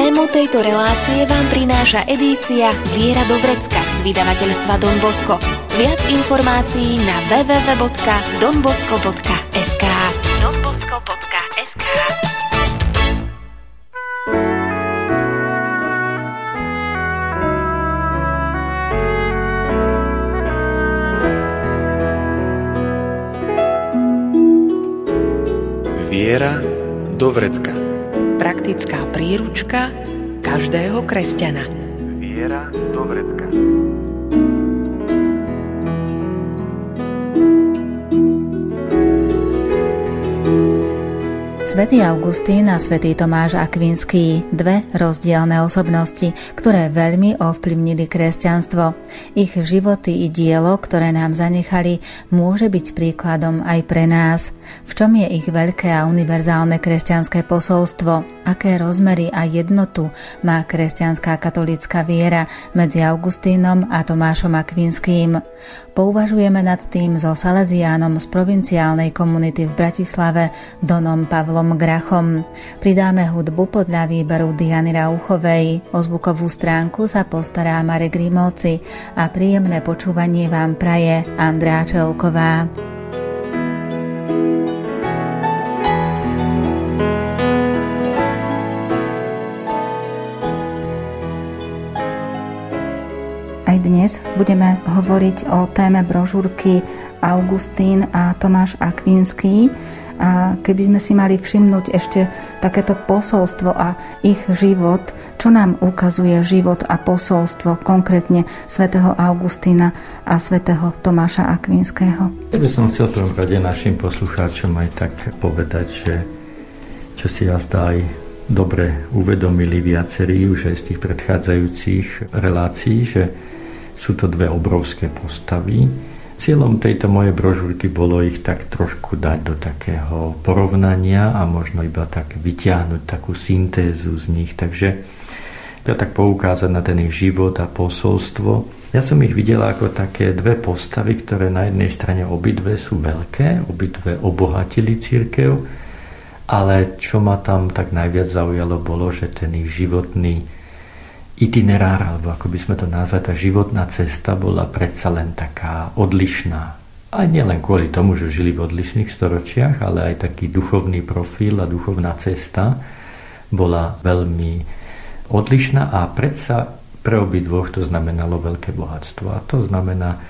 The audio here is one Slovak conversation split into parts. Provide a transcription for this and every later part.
Tému tejto relácie vám prináša edícia Viera do Vrecka z vydavateľstva Don Bosco. Viac informácií na www.donbosco.sk donbosco.sk Viera do vrecka. Praktická príručka každého kresťana. Viera do vrecka. Svetý Augustín a svätý Tomáš Akvinský, dve rozdielne osobnosti, ktoré veľmi ovplyvnili kresťanstvo. Ich životy i dielo, ktoré nám zanechali, môže byť príkladom aj pre nás. V čom je ich veľké a univerzálne kresťanské posolstvo? Aké rozmery a jednotu má kresťanská katolická viera medzi Augustínom a Tomášom Akvinským? Pouvažujeme nad tým so Salesiánom z provinciálnej komunity v Bratislave Donom Pavlom Grachom. Pridáme hudbu podľa výberu Diany Rauchovej. O zvukovú stránku sa postará Marek Grimovci a príjemné počúvanie vám praje Andrá Čelková. Aj dnes budeme hovoriť o téme brožúrky Augustín a Tomáš Akvinský. A keby sme si mali všimnúť ešte takéto posolstvo a ich život, čo nám ukazuje život a posolstvo konkrétne svätého Augustína a svätého Tomáša Akvinského? Ja by som chcel prvom rade našim poslucháčom aj tak povedať, že čo si ja zdá aj dobre uvedomili viacerí už aj z tých predchádzajúcich relácií, že sú to dve obrovské postavy. Cieľom tejto mojej brožúrky bolo ich tak trošku dať do takého porovnania a možno iba tak vyťahnuť takú syntézu z nich. Takže ja tak poukázať na ten ich život a posolstvo. Ja som ich videla ako také dve postavy, ktoré na jednej strane obidve sú veľké, obidve obohatili církev, ale čo ma tam tak najviac zaujalo bolo, že ten ich životný itinerár, alebo ako by sme to nazvali, tá životná cesta bola predsa len taká odlišná. A nielen kvôli tomu, že žili v odlišných storočiach, ale aj taký duchovný profil a duchovná cesta bola veľmi odlišná a predsa pre obi dvoch to znamenalo veľké bohatstvo. A to znamená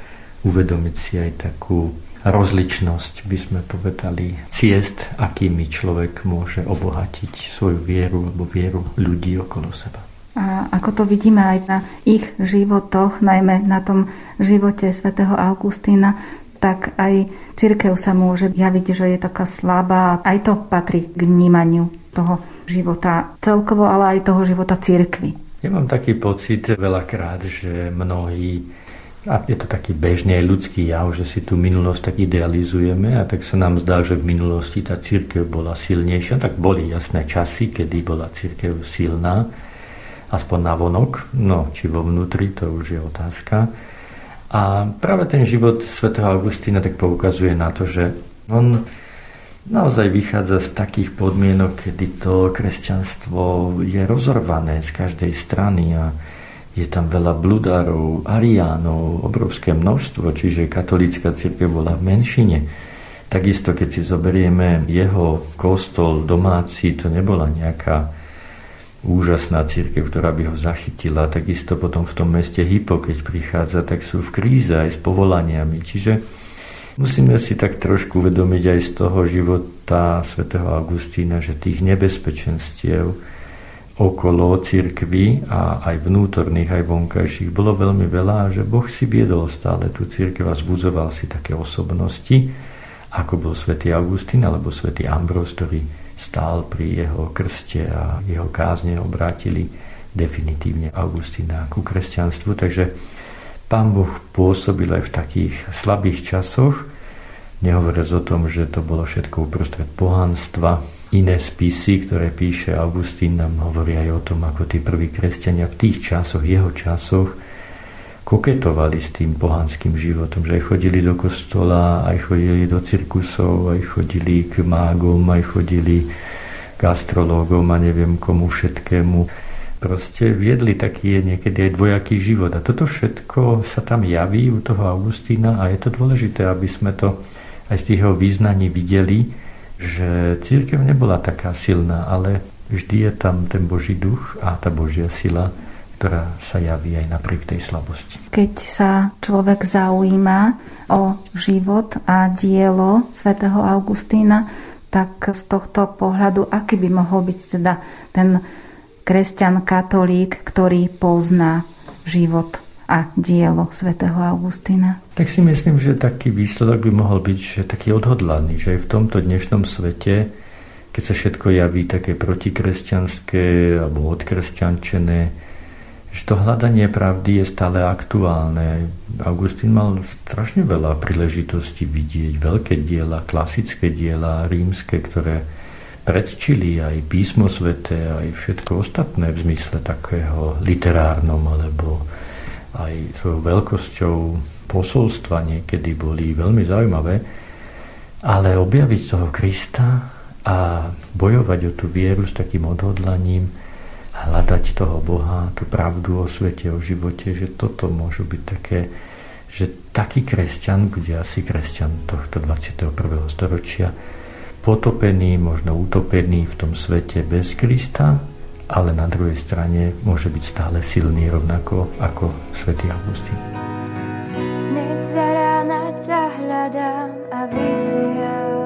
uvedomiť si aj takú rozličnosť, by sme povedali, ciest, akými človek môže obohatiť svoju vieru alebo vieru ľudí okolo seba. A ako to vidíme aj na ich životoch, najmä na tom živote svätého Augustína, tak aj církev sa môže javiť, že je taká slabá. Aj to patrí k vnímaniu toho života celkovo, ale aj toho života církvy. Ja mám taký pocit veľakrát, že mnohí a je to taký bežný aj ľudský jav, že si tú minulosť tak idealizujeme a tak sa nám zdá, že v minulosti tá církev bola silnejšia. Tak boli jasné časy, kedy bola církev silná, aspoň na vonok, no či vo vnútri, to už je otázka. A práve ten život svätého Augustína tak poukazuje na to, že on naozaj vychádza z takých podmienok, kedy to kresťanstvo je rozorvané z každej strany a je tam veľa bludárov, ariánov, obrovské množstvo, čiže katolická církev bola v menšine. Takisto, keď si zoberieme jeho kostol domáci, to nebola nejaká úžasná církev, ktorá by ho zachytila. Takisto potom v tom meste Hypo, keď prichádza, tak sú v kríze aj s povolaniami. Čiže musíme si tak trošku uvedomiť aj z toho života svätého Augustína, že tých nebezpečenstiev okolo církvy a aj vnútorných, aj vonkajších bolo veľmi veľa a že Boh si viedol stále tú církev a zbudzoval si také osobnosti, ako bol svätý Augustín alebo svätý Ambrós, ktorý stál pri jeho krste a jeho kázne obrátili definitívne Augustína ku kresťanstvu. Takže pán Boh pôsobil aj v takých slabých časoch, nehovoriac o tom, že to bolo všetko uprostred pohanstva. Iné spisy, ktoré píše Augustín, nám hovoria aj o tom, ako tí prví kresťania v tých časoch, jeho časoch, koketovali s tým pohanským životom, že aj chodili do kostola, aj chodili do cirkusov, aj chodili k mágom, aj chodili k astrológom a neviem komu všetkému. proste viedli taký niekedy aj dvojaký život. A toto všetko sa tam javí u toho Augustína a je to dôležité, aby sme to aj z tých jeho význaní videli, že církev nebola taká silná, ale vždy je tam ten Boží duch a tá Božia sila, ktorá sa javí aj napriek tej slabosti. Keď sa človek zaujíma o život a dielo svätého Augustína, tak z tohto pohľadu, aký by mohol byť teda ten kresťan katolík, ktorý pozná život a dielo svätého Augustína? Tak si myslím, že taký výsledok by mohol byť že taký odhodlaný, že aj v tomto dnešnom svete, keď sa všetko javí také protikresťanské alebo odkresťančené, že to hľadanie pravdy je stále aktuálne. Augustín mal strašne veľa príležitostí vidieť veľké diela, klasické diela, rímske, ktoré predčili aj písmo svete, aj všetko ostatné v zmysle takého literárnom, alebo aj svojou veľkosťou posolstva niekedy boli veľmi zaujímavé, ale objaviť toho Krista a bojovať o tú vieru s takým odhodlaním, hľadať toho Boha, tú pravdu o svete, o živote, že toto môžu byť také, že taký kresťan bude asi kresťan tohto 21. storočia, potopený, možno utopený v tom svete bez Krista, ale na druhej strane môže byť stále silný rovnako ako svätý Augustín. Hneď za rána ťa hľadám a vyzerám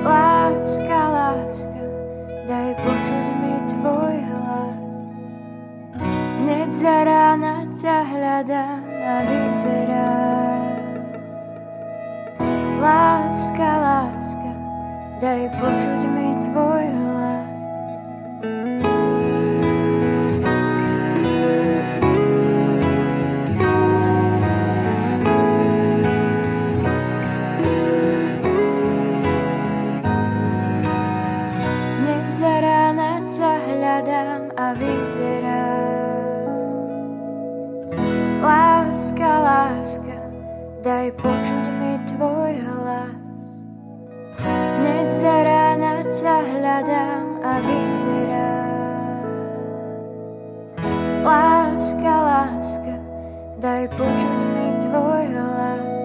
Láska, láska daj počuť mi tvoj hlas. Hneď za rána ťa hľadám a vyzerá. Láska, láska, daj počuť mi tvoj hlas. Daj počuť mi tvoj hlas. Hneď za rána ťa hľadám a vyzerám. Láska, láska, daj počuť mi tvoj hlas.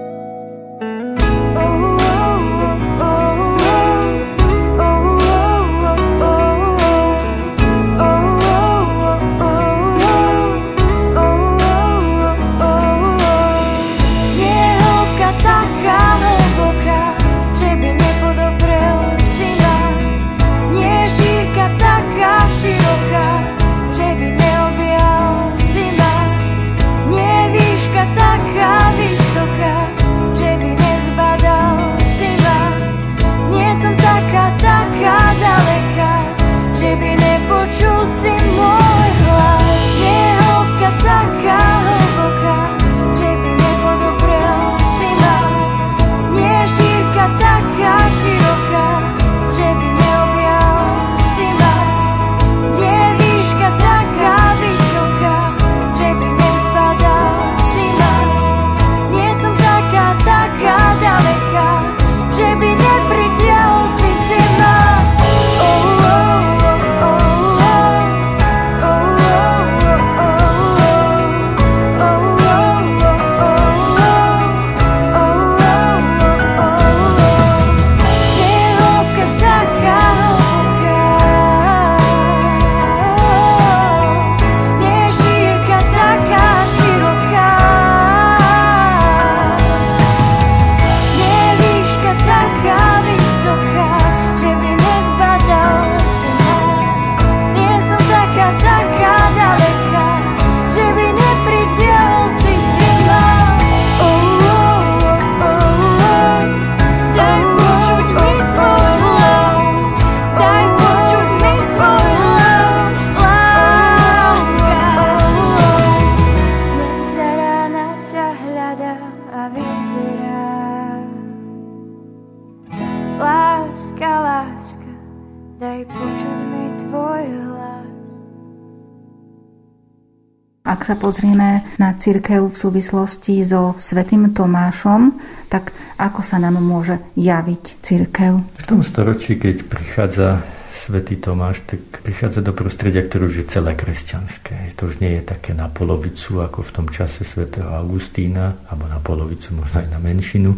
Sa pozrieme na církev v súvislosti so svätým Tomášom, tak ako sa nám môže javiť církev? V tom storočí, keď prichádza svätý Tomáš tak prichádza do prostredia, ktoré už je celé kresťanské. To už nie je také na polovicu, ako v tom čase svätého Augustína, alebo na polovicu, možno aj na menšinu.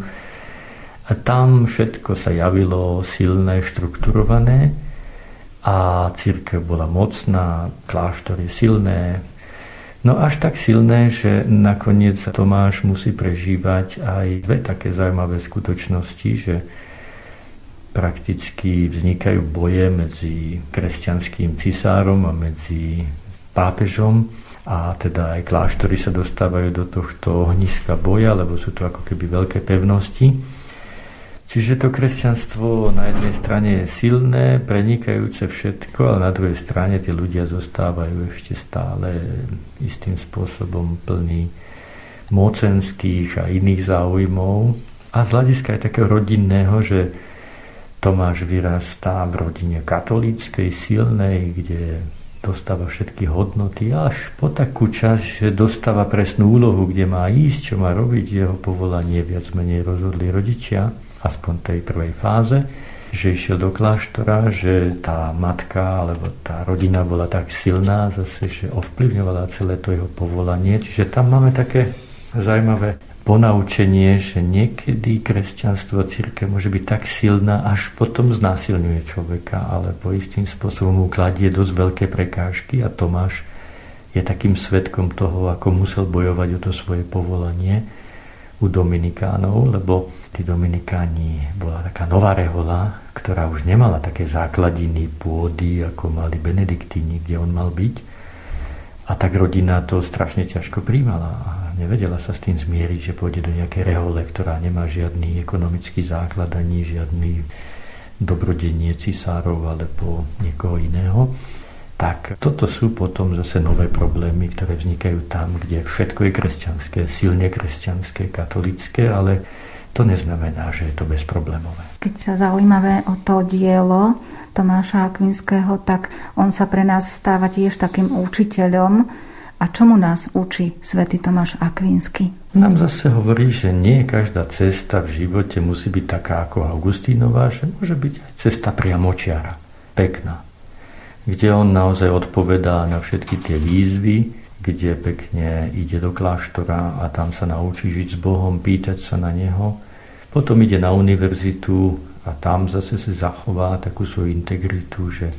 A tam všetko sa javilo silné, štrukturované a církev bola mocná, kláštory silné, No až tak silné, že nakoniec Tomáš musí prežívať aj dve také zaujímavé skutočnosti, že prakticky vznikajú boje medzi kresťanským cisárom a medzi pápežom a teda aj kláštory sa dostávajú do tohto ohniska boja, lebo sú to ako keby veľké pevnosti. Čiže to kresťanstvo na jednej strane je silné, prenikajúce všetko, ale na druhej strane tí ľudia zostávajú ešte stále istým spôsobom plní mocenských a iných záujmov. A z hľadiska aj takého rodinného, že Tomáš vyrastá v rodine katolíckej, silnej, kde dostáva všetky hodnoty až po takú časť, že dostáva presnú úlohu, kde má ísť, čo má robiť, jeho povolanie viac menej rozhodli rodičia aspoň tej prvej fáze, že išiel do kláštora, že tá matka alebo tá rodina bola tak silná zase, že ovplyvňovala celé to jeho povolanie. Čiže tam máme také zaujímavé ponaučenie, že niekedy kresťanstvo a církev môže byť tak silná, až potom znásilňuje človeka, alebo istým spôsobom mu kladie dosť veľké prekážky a Tomáš je takým svetkom toho, ako musel bojovať o to svoje povolanie u Dominikánov, lebo tí Dominikáni bola taká nová rehola, ktorá už nemala také základiny pôdy, ako mali Benediktíni, kde on mal byť. A tak rodina to strašne ťažko príjmala a nevedela sa s tým zmieriť, že pôjde do nejakej rehole, ktorá nemá žiadny ekonomický základ ani žiadny dobrodenie cisárov alebo niekoho iného tak toto sú potom zase nové problémy, ktoré vznikajú tam, kde všetko je kresťanské, silne kresťanské, katolické, ale to neznamená, že je to bezproblémové. Keď sa zaujímavé o to dielo Tomáša Akvinského, tak on sa pre nás stáva tiež takým učiteľom. A čomu nás učí svätý Tomáš Akvinsky? Nám zase hovorí, že nie každá cesta v živote musí byť taká ako Augustínová, že môže byť aj cesta priamočiara, pekná kde on naozaj odpovedá na všetky tie výzvy, kde pekne ide do kláštora a tam sa naučí žiť s Bohom, pýtať sa na Neho. Potom ide na univerzitu a tam zase si zachová takú svoju integritu, že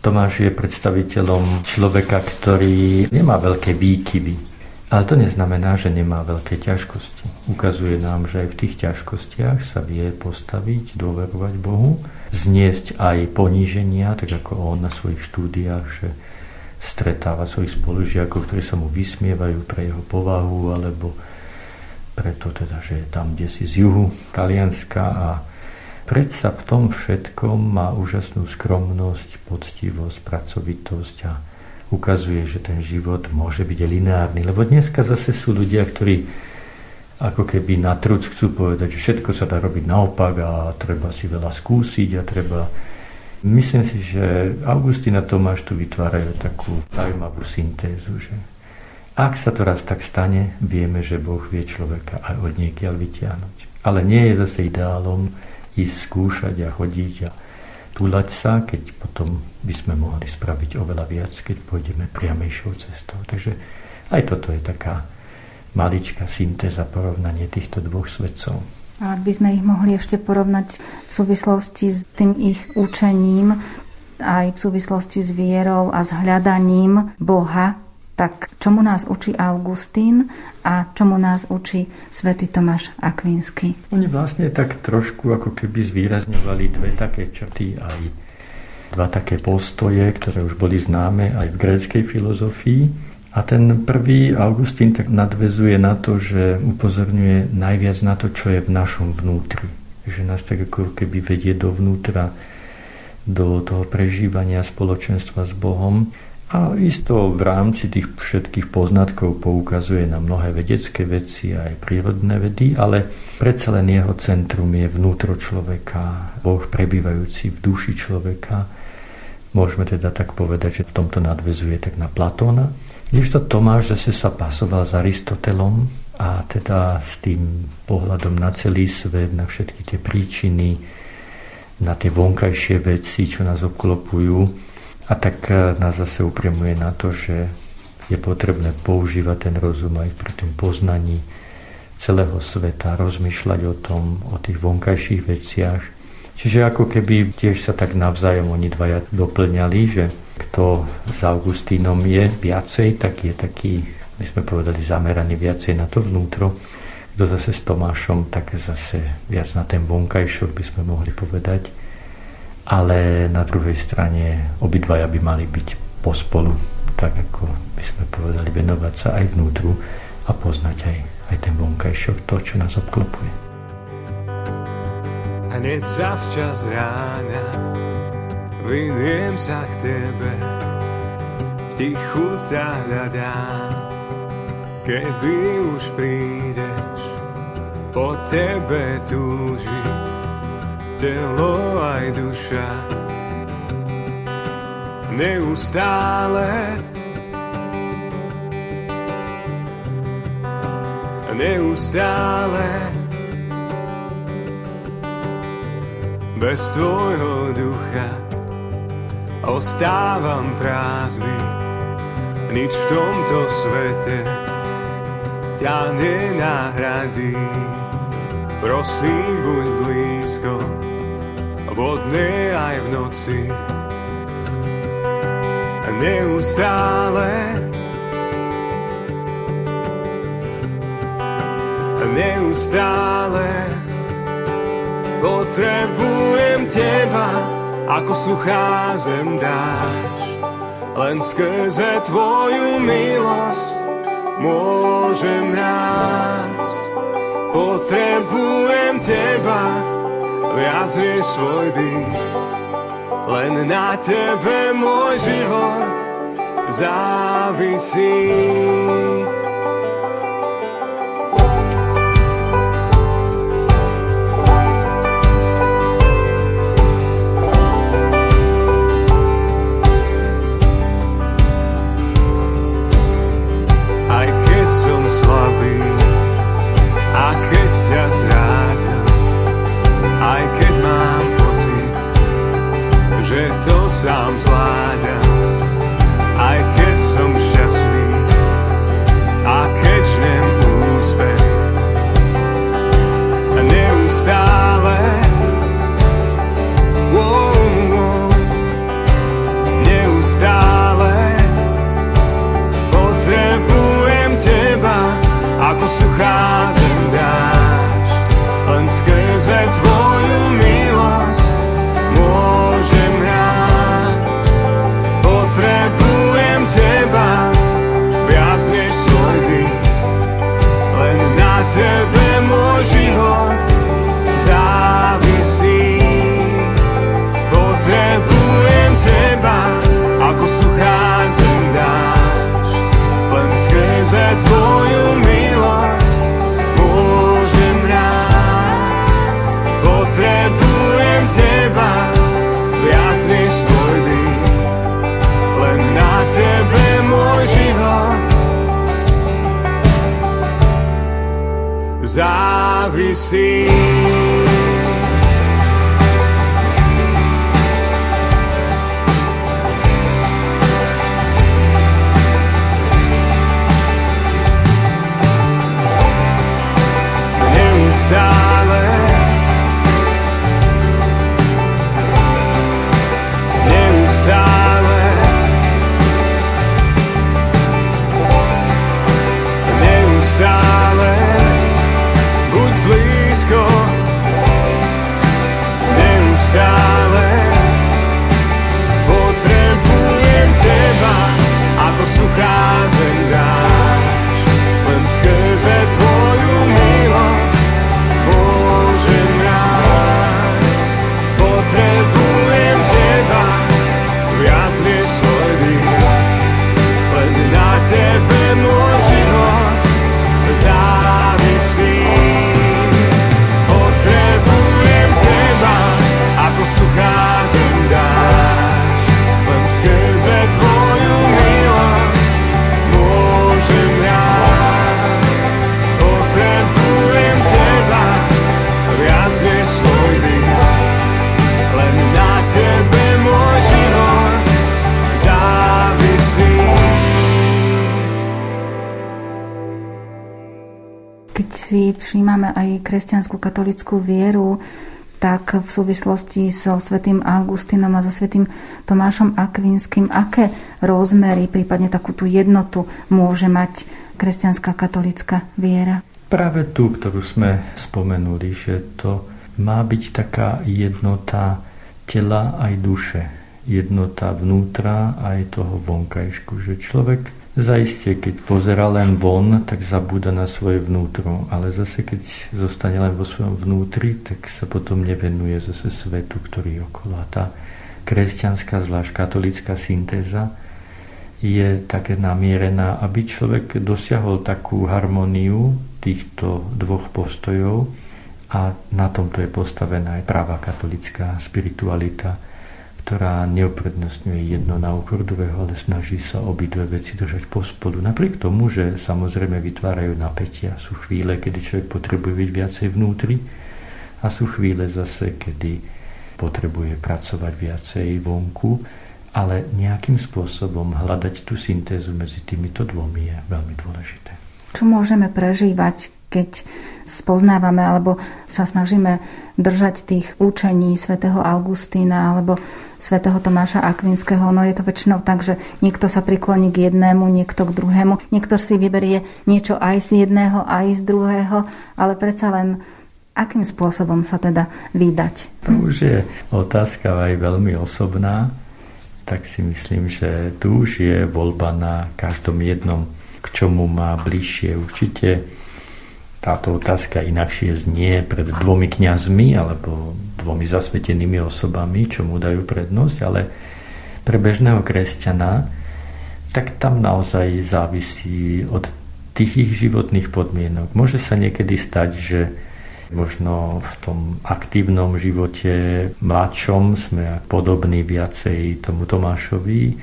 Tomáš je predstaviteľom človeka, ktorý nemá veľké výkyvy, ale to neznamená, že nemá veľké ťažkosti. Ukazuje nám, že aj v tých ťažkostiach sa vie postaviť, dôverovať Bohu, zniesť aj poníženia, tak ako on na svojich štúdiách, že stretáva svojich spolužiakov, ktorí sa mu vysmievajú pre jeho povahu, alebo preto teda, že je tam kde si z juhu Talianska a predsa v tom všetkom má úžasnú skromnosť, poctivosť, pracovitosť a ukazuje, že ten život môže byť lineárny. Lebo dneska zase sú ľudia, ktorí ako keby na truc chcú povedať, že všetko sa dá robiť naopak a treba si veľa skúsiť a treba... Myslím si, že Augustina Tomáš tu vytvárajú takú zaujímavú syntézu, že ak sa to raz tak stane, vieme, že Boh vie človeka aj od niekiaľ vytiahnuť. Ale nie je zase ideálom ísť skúšať a chodiť a túlať sa, keď potom by sme mohli spraviť oveľa viac, keď pôjdeme priamejšou cestou. Takže aj toto je taká maličká syntéza porovnanie týchto dvoch svetcov. A ak by sme ich mohli ešte porovnať v súvislosti s tým ich učením, aj v súvislosti s vierou a s hľadaním Boha, tak čomu nás učí Augustín a čomu nás učí svätý Tomáš Akvinsky? Oni vlastne tak trošku ako keby zvýrazňovali dve také črty aj dva také postoje, ktoré už boli známe aj v gréckej filozofii. A ten prvý Augustín tak nadvezuje na to, že upozorňuje najviac na to, čo je v našom vnútri. Že nás tak ako keby vedie dovnútra, do toho prežívania spoločenstva s Bohom a isto v rámci tých všetkých poznatkov poukazuje na mnohé vedecké veci aj prírodné vedy, ale predsa len jeho centrum je vnútro človeka, Boh prebývajúci v duši človeka. Môžeme teda tak povedať, že v tomto nadvezuje tak na Platóna. Kdežto Tomáš zase sa pasoval s Aristotelom a teda s tým pohľadom na celý svet, na všetky tie príčiny, na tie vonkajšie veci, čo nás obklopujú. A tak e, nás zase upriamuje na to, že je potrebné používať ten rozum aj pri tom poznaní celého sveta, rozmýšľať o tom, o tých vonkajších veciach. Čiže ako keby tiež sa tak navzájom oni dvaja doplňali, že kto s Augustínom je viacej, tak je taký, my sme povedali, zameraný viacej na to vnútro. Kto zase s Tomášom, tak zase viac na ten vonkajšok by sme mohli povedať. Ale na druhej strane obidvaja by mali byť pospolu, tak ako by sme povedali, venovať sa aj vnútru a poznať aj, aj ten vonkajšok, to, čo nás obklopuje. Hneď zavčas rána Vyniem sa k tebe, v tichu ťa hľadám. Kedy už prídeš, po tebe túži, telo aj duša. Neustále, neustále, bez tvojho ducha ostávam prázdny, nič v tomto svete ťa nenahradí. Prosím, buď blízko, vodne aj v noci. Neustále, neustále potrebujem teba ako suchá zem dáš. Len skrze tvoju milosť môžem rásť. Potrebujem teba viac než svoj dých. Len na tebe môj život závisí. some down. I get some sim. Katolickú vieru, tak v súvislosti so svätým Augustinom a so svätým Tomášom Akvinským, aké rozmery, prípadne takú tú jednotu môže mať kresťanská katolická viera? Práve tú, ktorú sme spomenuli, že to má byť taká jednota tela aj duše, jednota vnútra aj toho vonkajšku, že človek Zaiste, keď pozera len von, tak zabúda na svoje vnútro, ale zase keď zostane len vo svojom vnútri, tak sa potom nevenuje zase svetu, ktorý je okolo. A tá kresťanská, zvlášť katolická syntéza je také namierená, aby človek dosiahol takú harmóniu týchto dvoch postojov a na tomto je postavená aj práva katolická spiritualita, ktorá neuprednostňuje jedno na úkor druhého, ale snaží sa obidve veci držať pospolu. Napriek tomu, že samozrejme vytvárajú napätia. Sú chvíle, kedy človek potrebuje byť viacej vnútri a sú chvíle zase, kedy potrebuje pracovať viacej vonku, ale nejakým spôsobom hľadať tú syntézu medzi týmito dvomi je veľmi dôležité. Čo môžeme prežívať, keď spoznávame alebo sa snažíme držať tých učení svätého Augustína alebo svätého Tomáša Akvinského. No je to väčšinou tak, že niekto sa prikloní k jednému, niekto k druhému. Niekto si vyberie niečo aj z jedného, aj z druhého, ale predsa len akým spôsobom sa teda vydať? To už je otázka aj veľmi osobná, tak si myslím, že tu už je voľba na každom jednom, k čomu má bližšie. Určite táto otázka inakšie znie pred dvomi kňazmi alebo dvomi zasvetenými osobami, čo mu dajú prednosť, ale pre bežného kresťana, tak tam naozaj závisí od tých ich životných podmienok. Môže sa niekedy stať, že možno v tom aktívnom živote mladšom sme podobní viacej tomu Tomášovi,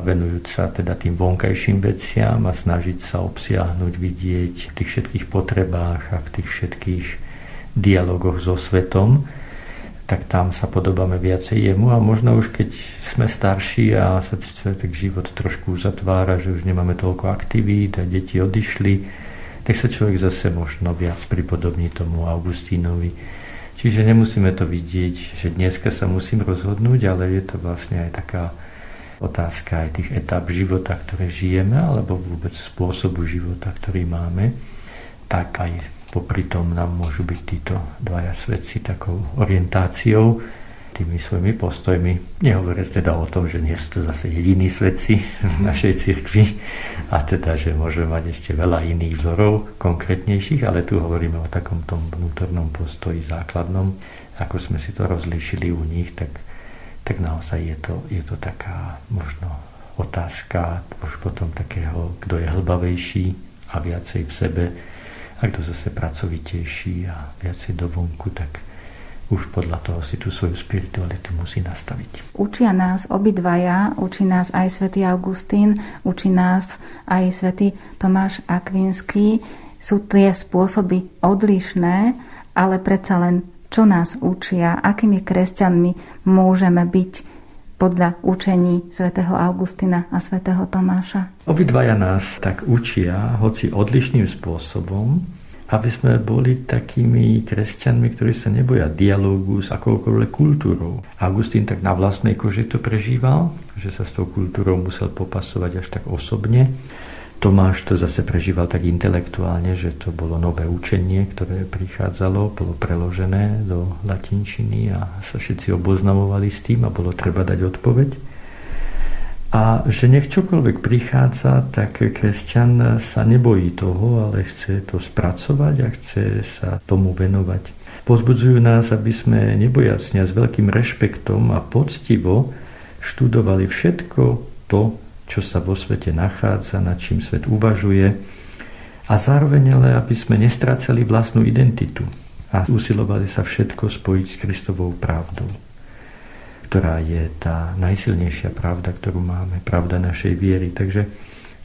venujúc sa teda tým vonkajším veciam a snažiť sa obsiahnuť, vidieť v tých všetkých potrebách a v tých všetkých dialogoch so svetom, tak tam sa podobáme viacej jemu a možno už keď sme starší a sa tak život trošku zatvára, že už nemáme toľko aktivít a deti odišli, tak sa človek zase možno viac pripodobní tomu Augustínovi. Čiže nemusíme to vidieť, že dneska sa musím rozhodnúť, ale je to vlastne aj taká otázka aj tých etap života, ktoré žijeme, alebo vôbec spôsobu života, ktorý máme, tak aj popri tom nám môžu byť títo dvaja svetci takou orientáciou, tými svojimi postojmi. Nehovoriac teda o tom, že nie sú to zase jediní svetci v našej cirkvi a teda, že môžeme mať ešte veľa iných vzorov, konkrétnejších, ale tu hovoríme o takom tom vnútornom postoji základnom, ako sme si to rozlíšili u nich, tak tak naozaj je to, je to taká možno otázka už potom takého, kto je hlbavejší a viacej v sebe a kto zase pracovitejší a viacej dovonku, tak už podľa toho si tú svoju spiritualitu musí nastaviť. Učia nás obidvaja, učí nás aj svätý Augustín, učí nás aj svätý Tomáš Akvinský. Sú tie spôsoby odlišné, ale predsa len čo nás učia, akými kresťanmi môžeme byť podľa učení svätého Augustina a svätého Tomáša? Obidvaja nás tak učia, hoci odlišným spôsobom, aby sme boli takými kresťanmi, ktorí sa neboja dialógu s akoukoľvek kultúrou. Augustín tak na vlastnej koži to prežíval, že sa s tou kultúrou musel popasovať až tak osobne Tomáš to zase prežíval tak intelektuálne, že to bolo nové učenie, ktoré prichádzalo, bolo preložené do latinčiny a sa všetci oboznamovali s tým a bolo treba dať odpoveď. A že nech čokoľvek prichádza, tak kresťan sa nebojí toho, ale chce to spracovať a chce sa tomu venovať. Pozbudzujú nás, aby sme nebojacne s veľkým rešpektom a poctivo študovali všetko to, čo sa vo svete nachádza, nad čím svet uvažuje a zároveň ale, aby sme nestrácali vlastnú identitu a usilovali sa všetko spojiť s Kristovou pravdou, ktorá je tá najsilnejšia pravda, ktorú máme, pravda našej viery. Takže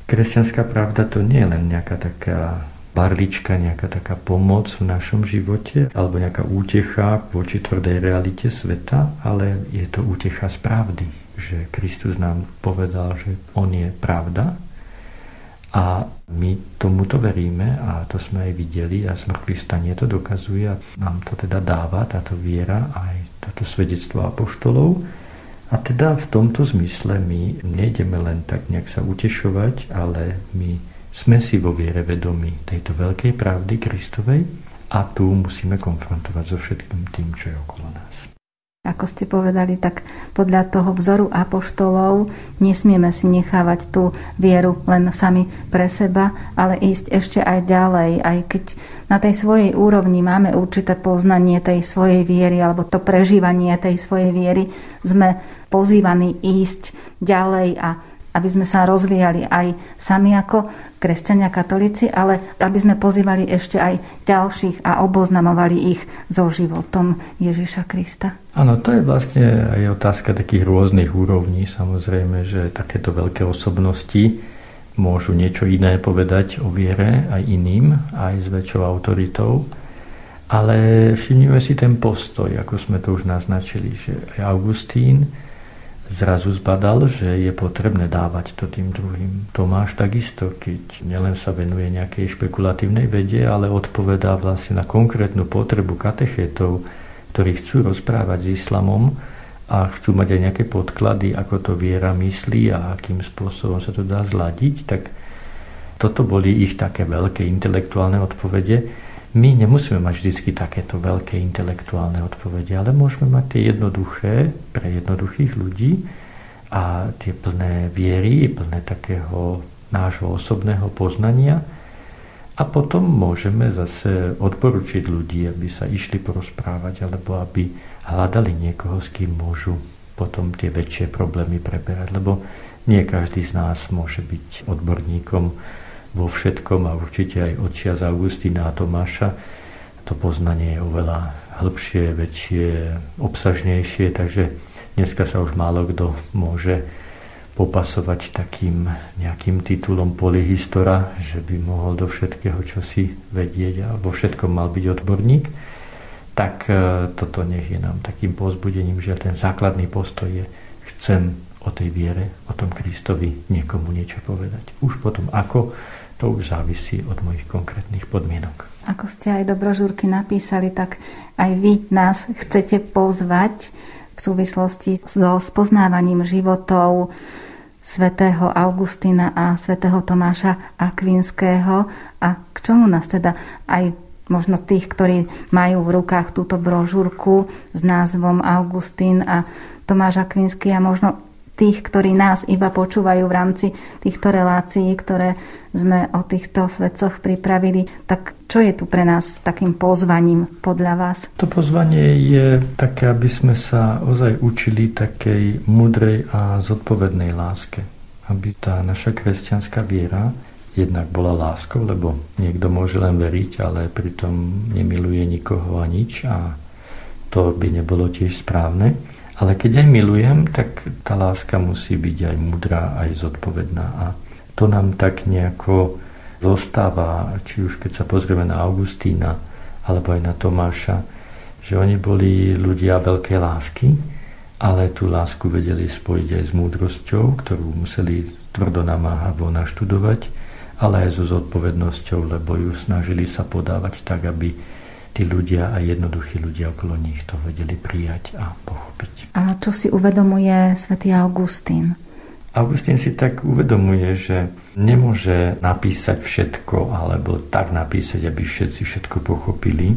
kresťanská pravda to nie je len nejaká taká barlička, nejaká taká pomoc v našom živote alebo nejaká útecha voči tvrdej realite sveta, ale je to útecha z pravdy, že Kristus nám povedal, že On je pravda A my tomuto veríme a to sme aj videli a zmrtvý stanie to dokazuje a nám to teda dáva táto viera aj táto svedectvo apoštolov. A teda v tomto zmysle my nejdeme len tak nejak sa utešovať, ale my sme si vo viere vedomi tejto veľkej pravdy Kristovej a tu musíme konfrontovať so všetkým tým, čo je okolo nás. Ako ste povedali, tak podľa toho vzoru apoštolov nesmieme si nechávať tú vieru len sami pre seba, ale ísť ešte aj ďalej, aj keď na tej svojej úrovni máme určité poznanie tej svojej viery alebo to prežívanie tej svojej viery, sme pozývaní ísť ďalej a aby sme sa rozvíjali aj sami ako kresťania katolíci, ale aby sme pozývali ešte aj ďalších a oboznamovali ich so životom Ježiša Krista. Áno, to je vlastne aj otázka takých rôznych úrovní. Samozrejme, že takéto veľké osobnosti môžu niečo iné povedať o viere aj iným, aj s väčšou autoritou. Ale všimnime si ten postoj, ako sme to už naznačili, že Augustín zrazu zbadal, že je potrebné dávať to tým druhým. Tomáš takisto, keď nielen sa venuje nejakej špekulatívnej vede, ale odpovedá vlastne na konkrétnu potrebu katechétov, ktorí chcú rozprávať s islamom a chcú mať aj nejaké podklady, ako to viera myslí a akým spôsobom sa to dá zladiť, tak toto boli ich také veľké intelektuálne odpovede my nemusíme mať vždy takéto veľké intelektuálne odpovede, ale môžeme mať tie jednoduché pre jednoduchých ľudí a tie plné viery, plné takého nášho osobného poznania. A potom môžeme zase odporučiť ľudí, aby sa išli porozprávať alebo aby hľadali niekoho, s kým môžu potom tie väčšie problémy preberať, lebo nie každý z nás môže byť odborníkom vo všetkom a určite aj od čias Augustína a Tomáša. To poznanie je oveľa hĺbšie, väčšie, obsažnejšie, takže dneska sa už málo kto môže popasovať takým nejakým titulom polihistora, že by mohol do všetkého čosi vedieť a vo všetkom mal byť odborník, tak e, toto nech je nám takým pozbudením, že ten základný postoj je chcem o tej viere, o tom Kristovi niekomu niečo povedať. Už potom ako, to už závisí od mojich konkrétnych podmienok. Ako ste aj do brožúrky napísali, tak aj vy nás chcete pozvať v súvislosti so spoznávaním životov svätého Augustína a svätého Tomáša Akvinského a k čomu nás teda aj možno tých, ktorí majú v rukách túto brožúrku s názvom Augustín a Tomáš Akvinský a možno tých, ktorí nás iba počúvajú v rámci týchto relácií, ktoré sme o týchto svedcoch pripravili. Tak čo je tu pre nás takým pozvaním podľa vás? To pozvanie je také, aby sme sa ozaj učili takej mudrej a zodpovednej láske. Aby tá naša kresťanská viera jednak bola láskou, lebo niekto môže len veriť, ale pritom nemiluje nikoho a nič a to by nebolo tiež správne ale keď aj milujem, tak tá láska musí byť aj mudrá, aj zodpovedná. A to nám tak nejako zostáva, či už keď sa pozrieme na Augustína, alebo aj na Tomáša, že oni boli ľudia veľkej lásky, ale tú lásku vedeli spojiť aj s múdrosťou, ktorú museli tvrdo namáhavo naštudovať, ale aj so zodpovednosťou, lebo ju snažili sa podávať tak, aby tí ľudia a jednoduchí ľudia okolo nich to vedeli prijať a pochopiť. A čo si uvedomuje svätý Augustín? Augustín si tak uvedomuje, že nemôže napísať všetko alebo tak napísať, aby všetci všetko pochopili,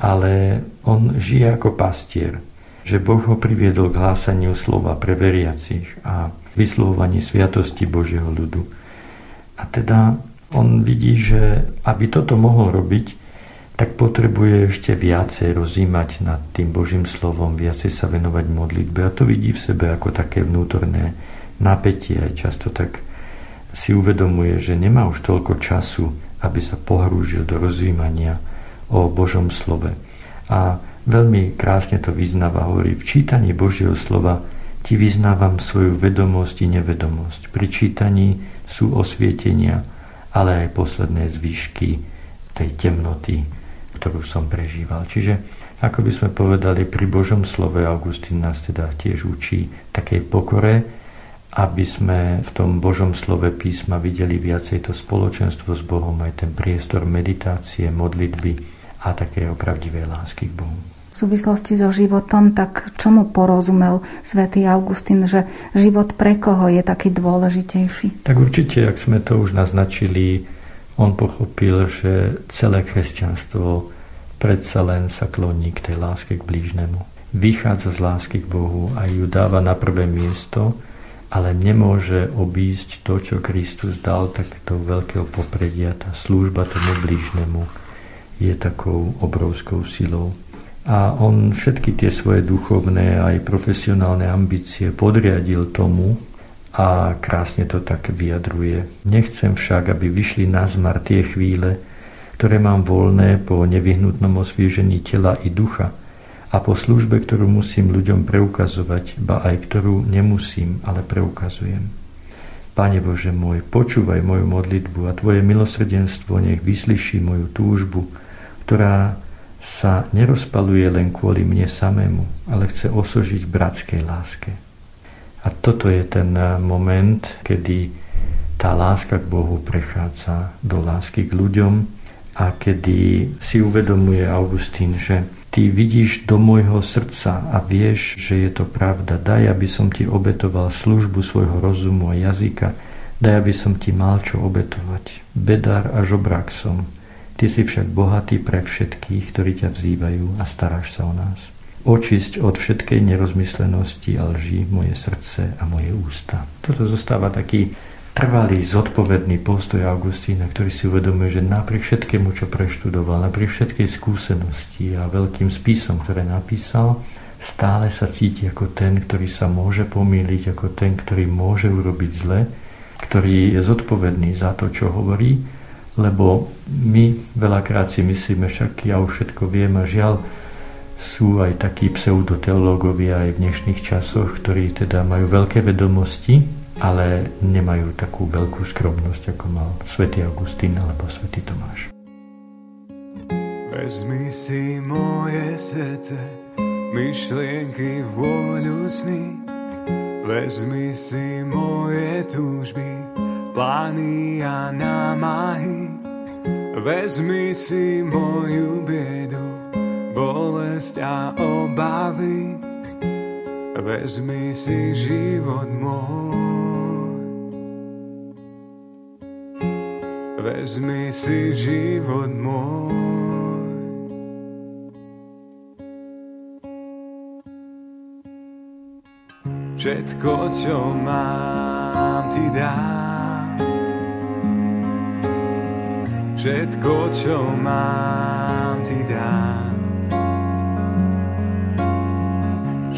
ale on žije ako pastier, že Boh ho priviedol k hlásaniu slova pre veriacich a vyslovovaní sviatosti Božieho ľudu. A teda on vidí, že aby toto mohol robiť, tak potrebuje ešte viacej rozímať nad tým Božím slovom, viacej sa venovať modlitbe a to vidí v sebe ako také vnútorné napätie. Aj často tak si uvedomuje, že nemá už toľko času, aby sa pohrúžil do rozímania o Božom slove. A veľmi krásne to vyznáva, hovorí, v čítaní Božieho slova ti vyznávam svoju vedomosť i nevedomosť. Pri čítaní sú osvietenia, ale aj posledné zvyšky tej temnoty, ktorú som prežíval. Čiže ako by sme povedali, pri Božom slove Augustín nás teda tiež učí takej pokore aby sme v tom Božom slove písma videli viacej to spoločenstvo s Bohom, aj ten priestor meditácie, modlitby a také opravdivé lásky k Bohu. V súvislosti so životom, tak čomu porozumel svätý Augustín, že život pre koho je taký dôležitejší? Tak určite, ak sme to už naznačili, on pochopil, že celé kresťanstvo predsa len sa kloní k tej láske k blížnemu. Vychádza z lásky k Bohu a ju dáva na prvé miesto ale nemôže obísť to, čo Kristus dal, tak to veľkého popredia, tá služba tomu blížnemu je takou obrovskou silou. A on všetky tie svoje duchovné aj profesionálne ambície podriadil tomu a krásne to tak vyjadruje. Nechcem však, aby vyšli na zmar tie chvíle, ktoré mám voľné po nevyhnutnom osviežení tela i ducha, a po službe, ktorú musím ľuďom preukazovať, ba aj ktorú nemusím, ale preukazujem. Pane Bože môj, počúvaj moju modlitbu a Tvoje milosrdenstvo nech vyslyší moju túžbu, ktorá sa nerozpaluje len kvôli mne samému, ale chce osožiť bratskej láske. A toto je ten moment, kedy tá láska k Bohu prechádza do lásky k ľuďom a kedy si uvedomuje Augustín, že Ty vidíš do môjho srdca a vieš, že je to pravda. Daj, aby som ti obetoval službu svojho rozumu a jazyka. Daj, aby som ti mal čo obetovať. Bedár a žobrák som. Ty si však bohatý pre všetkých, ktorí ťa vzývajú a staráš sa o nás. Očisť od všetkej nerozmyslenosti a lží moje srdce a moje ústa. Toto zostáva taký trvalý, zodpovedný postoj Augustína, ktorý si uvedomuje, že napriek všetkému, čo preštudoval, napriek všetkej skúsenosti a veľkým spisom, ktoré napísal, stále sa cíti ako ten, ktorý sa môže pomýliť, ako ten, ktorý môže urobiť zle, ktorý je zodpovedný za to, čo hovorí, lebo my veľakrát si myslíme, však ja už všetko viem a žiaľ, sú aj takí pseudoteológovia aj v dnešných časoch, ktorí teda majú veľké vedomosti, ale nemajú takú veľkú skromnosť, ako mal svätý Augustín alebo svätý Tomáš. Vezmi si moje srdce, myšlienky, vôľu sny. Vezmi si moje túžby, plány a námahy. Vezmi si moju biedu, bolesť a obavy. Vezmi si život môj. vezmi si život môj. Všetko, čo mám, ti dám. Všetko, čo mám, ti dám.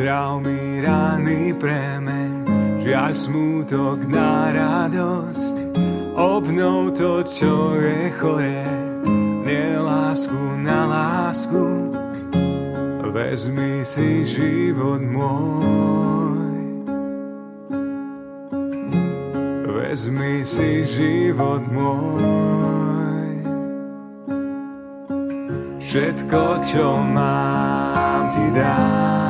Uzdrav mi rany premen Žiaľ smútok na radosť, obnov to, čo je choré, lásku na lásku, vezmi si život môj. Vezmi si život môj. Všetko, čo mám, ti dám.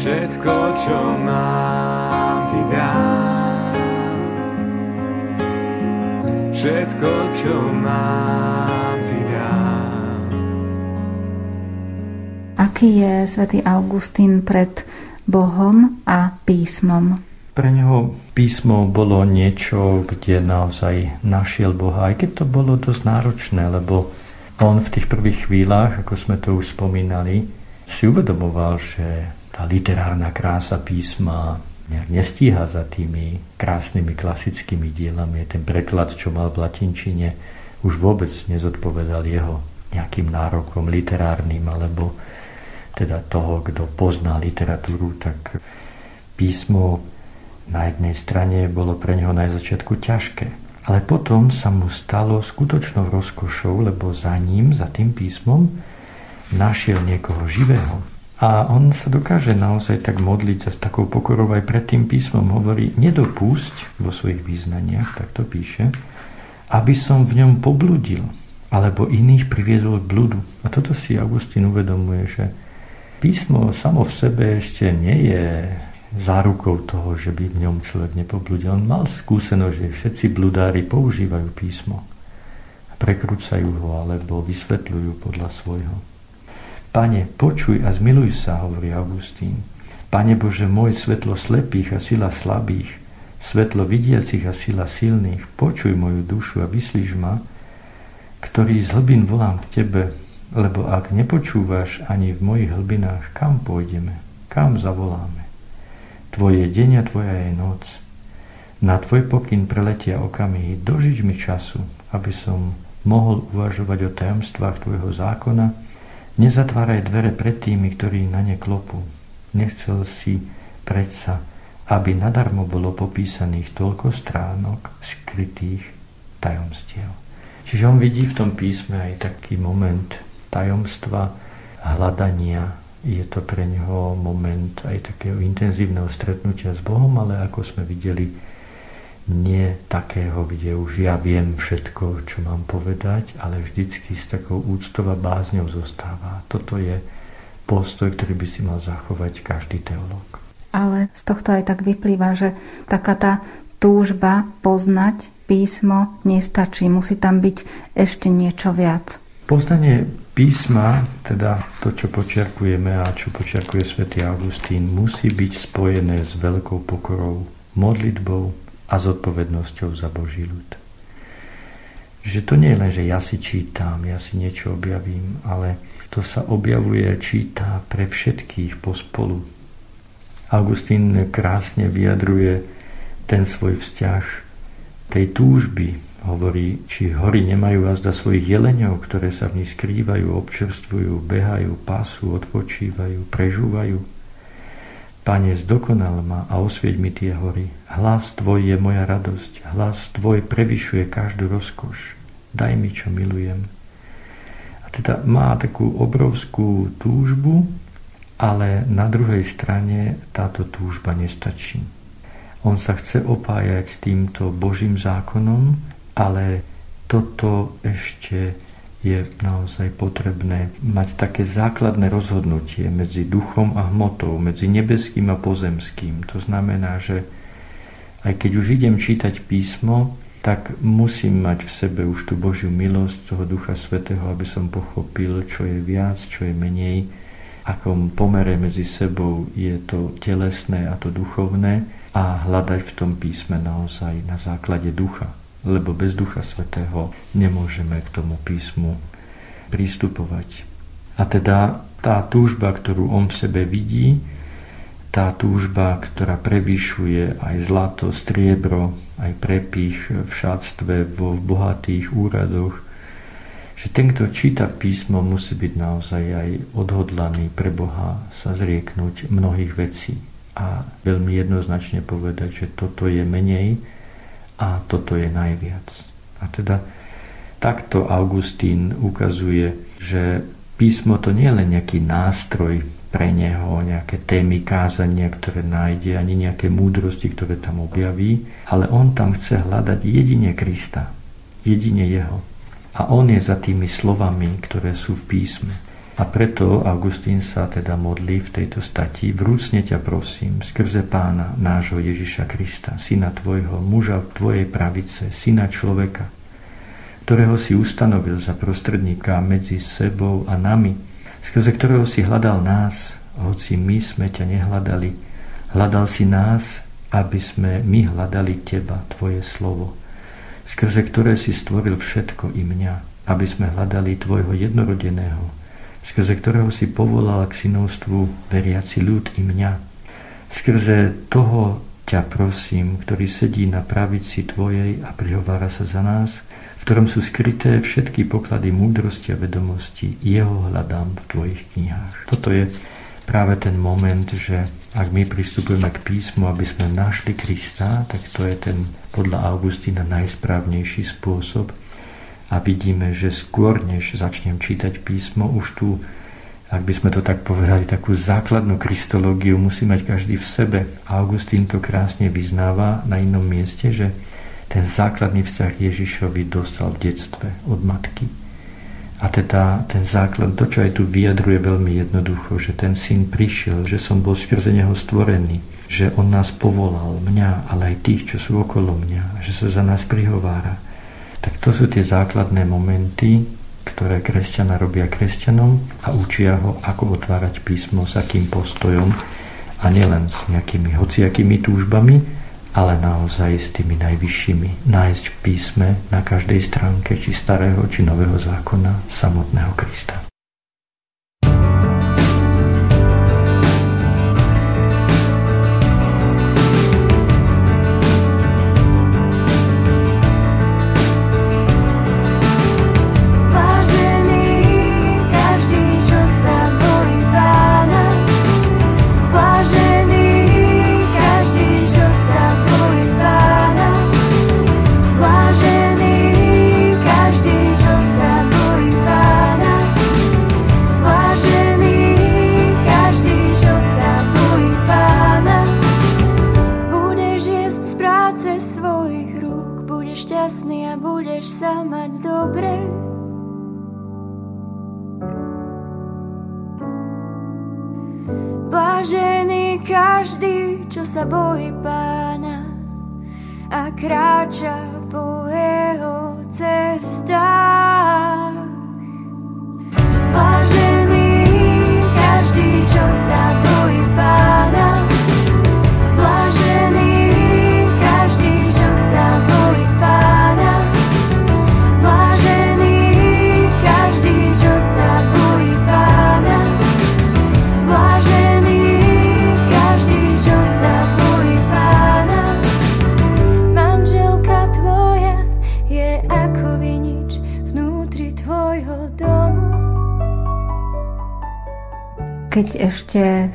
Všetko, čo mám, ti dám. Všetko, čo mám, ti dám. Aký je svätý Augustín pred Bohom a písmom? Pre neho písmo bolo niečo, kde naozaj našiel Boha, aj keď to bolo dosť náročné, lebo on v tých prvých chvíľach, ako sme to už spomínali, si uvedomoval, že tá literárna krása písma nejak nestíha za tými krásnymi klasickými dielami. Ten preklad, čo mal v latinčine, už vôbec nezodpovedal jeho nejakým nárokom literárnym alebo teda toho, kto pozná literatúru, tak písmo na jednej strane bolo pre neho na začiatku ťažké. Ale potom sa mu stalo skutočnou rozkošou, lebo za ním, za tým písmom, našiel niekoho živého. A on sa dokáže naozaj tak modliť a s takou pokorou aj pred tým písmom hovorí, nedopúšť vo svojich význaniach, tak to píše, aby som v ňom pobludil, alebo iných priviedol k bludu. A toto si Augustín uvedomuje, že Písmo samo v sebe ešte nie je zárukou toho, že by v ňom človek nepobludil. On mal skúsenosť, že všetci bludári používajú písmo. Prekrúcajú ho alebo vysvetľujú podľa svojho. Pane, počuj a zmiluj sa, hovorí Augustín. Pane Bože môj, svetlo slepých a sila slabých, svetlo vidiacich a sila silných, počuj moju dušu a vyslíš ma, ktorý z hlbín volám k Tebe, lebo ak nepočúvaš ani v mojich hlbinách, kam pôjdeme, kam zavoláme. Tvoje deň a tvoja je noc. Na tvoj pokyn preletia okamihy, dožič mi času, aby som mohol uvažovať o tajomstvách tvojho zákona. Nezatváraj dvere pred tými, ktorí na ne klopú. Nechcel si predsa, aby nadarmo bolo popísaných toľko stránok skrytých tajomstiev. Čiže on vidí v tom písme aj taký moment tajomstva hľadania. Je to pre neho moment aj takého intenzívneho stretnutia s Bohom, ale ako sme videli, nie takého, kde už ja viem všetko, čo mám povedať, ale vždycky s takou úctou a bázňou zostáva. Toto je postoj, ktorý by si mal zachovať každý teológ. Ale z tohto aj tak vyplýva, že taká tá túžba poznať písmo nestačí. Musí tam byť ešte niečo viac. Poznanie písma, teda to, čo počiarkujeme a čo počiarkuje svätý Augustín, musí byť spojené s veľkou pokorou, modlitbou a zodpovednosťou za Boží ľud. Že to nie je len, že ja si čítam, ja si niečo objavím, ale to sa objavuje, číta pre všetkých pospolu. Augustín krásne vyjadruje ten svoj vzťah tej túžby Hovorí, či hory nemajú azda svojich jeleňov, ktoré sa v nich skrývajú, občerstvujú, behajú, pasú, odpočívajú, prežúvajú. Pane, zdokonal ma a osvieť mi tie hory. Hlas Tvoj je moja radosť, hlas Tvoj prevyšuje každú rozkoš. Daj mi, čo milujem. A teda má takú obrovskú túžbu, ale na druhej strane táto túžba nestačí. On sa chce opájať týmto Božím zákonom, ale toto ešte je naozaj potrebné mať také základné rozhodnutie medzi duchom a hmotou, medzi nebeským a pozemským. To znamená, že aj keď už idem čítať písmo, tak musím mať v sebe už tú Božiu milosť toho Ducha Svetého, aby som pochopil, čo je viac, čo je menej, akom pomere medzi sebou je to telesné a to duchovné a hľadať v tom písme naozaj na základe ducha lebo bez Ducha Svetého nemôžeme k tomu písmu prístupovať. A teda tá túžba, ktorú on v sebe vidí, tá túžba, ktorá prevyšuje aj zlato, striebro, aj prepich v šatstve, vo bohatých úradoch, že ten, kto číta písmo, musí byť naozaj aj odhodlaný pre Boha sa zrieknúť mnohých vecí a veľmi jednoznačne povedať, že toto je menej, a toto je najviac. A teda takto Augustín ukazuje, že písmo to nie je len nejaký nástroj pre neho, nejaké témy kázania, ktoré nájde, ani nejaké múdrosti, ktoré tam objaví, ale on tam chce hľadať jedine Krista, jedine Jeho. A on je za tými slovami, ktoré sú v písme. A preto Augustín sa teda modlí v tejto stati. Vrúcne ťa prosím, skrze pána nášho Ježiša Krista, syna tvojho, muža tvojej pravice, syna človeka, ktorého si ustanovil za prostredníka medzi sebou a nami, skrze ktorého si hľadal nás, hoci my sme ťa nehľadali. Hľadal si nás, aby sme my hľadali teba, tvoje slovo, skrze ktoré si stvoril všetko i mňa, aby sme hľadali tvojho jednorodeného, skrze ktorého si povolal k synovstvu veriaci ľud i mňa. Skrze toho ťa prosím, ktorý sedí na pravici tvojej a prihovára sa za nás, v ktorom sú skryté všetky poklady múdrosti a vedomosti. Jeho hľadám v tvojich knihách. Toto je práve ten moment, že ak my pristupujeme k písmu, aby sme našli Krista, tak to je ten podľa Augustína najsprávnejší spôsob. A vidíme, že skôr, než začnem čítať písmo, už tu, ak by sme to tak povedali, takú základnú kristológiu musí mať každý v sebe. Augustín to krásne vyznáva na inom mieste, že ten základný vzťah Ježišovi dostal v detstve od matky. A teda ten základ, to, čo aj tu vyjadruje veľmi jednoducho, že ten syn prišiel, že som bol skrze neho stvorený, že on nás povolal, mňa, ale aj tých, čo sú okolo mňa, že sa za nás prihovára. Tak to sú tie základné momenty, ktoré kresťana robia kresťanom a učia ho, ako otvárať písmo, s akým postojom a nielen s nejakými hociakými túžbami, ale naozaj s tými najvyššími nájsť v písme na každej stránke či starého či nového zákona samotného Krista.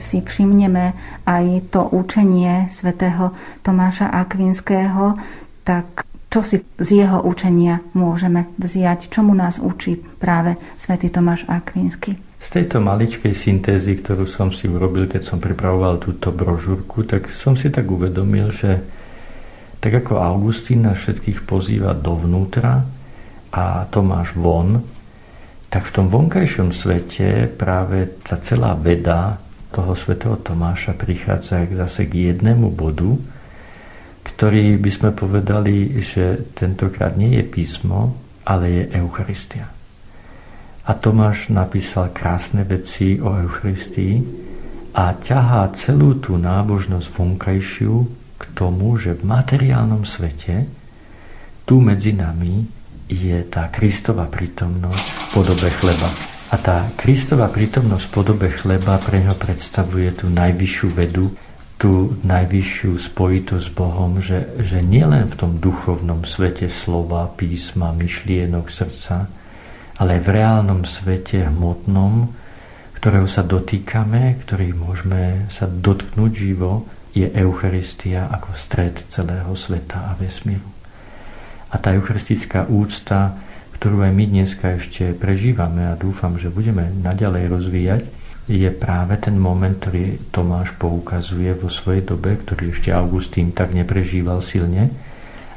Si všimneme aj to učenie svätého Tomáša Akvinského, tak čo si z jeho učenia môžeme vziať? Čomu nás učí práve svätý Tomáš Akvinsky? Z tejto maličkej syntézy, ktorú som si urobil, keď som pripravoval túto brožúrku, tak som si tak uvedomil, že tak ako Augustín nás všetkých pozýva dovnútra a Tomáš von, tak v tom vonkajšom svete práve tá celá veda toho svätého Tomáša prichádza zase k jednému bodu, ktorý by sme povedali, že tentokrát nie je písmo, ale je Eucharistia. A Tomáš napísal krásne veci o Eucharistii a ťahá celú tú nábožnosť vonkajšiu k tomu, že v materiálnom svete tu medzi nami je tá Kristova prítomnosť v podobe chleba. A tá Kristova prítomnosť v podobe chleba pre ňo predstavuje tú najvyššiu vedu, tú najvyššiu spojitosť s Bohom, že, že nielen v tom duchovnom svete slova, písma, myšlienok, srdca, ale v reálnom svete hmotnom, ktorého sa dotýkame, ktorý môžeme sa dotknúť živo, je Eucharistia ako stred celého sveta a vesmíru. A tá eucharistická úcta, ktorú aj my dneska ešte prežívame a dúfam, že budeme naďalej rozvíjať, je práve ten moment, ktorý Tomáš poukazuje vo svojej dobe, ktorý ešte Augustín tak neprežíval silne,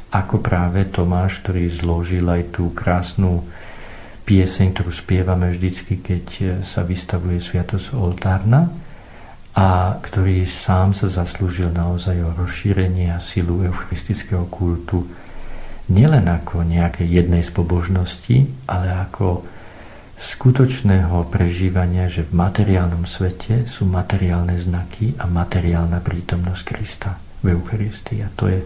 ako práve Tomáš, ktorý zložil aj tú krásnu pieseň, ktorú spievame vždycky, keď sa vystavuje Sviatosť oltárna a ktorý sám sa zaslúžil naozaj o rozšírenie a silu eucharistického kultu nielen ako nejaké jednej z pobožností, ale ako skutočného prežívania, že v materiálnom svete sú materiálne znaky a materiálna prítomnosť Krista v Eucharistii. A to je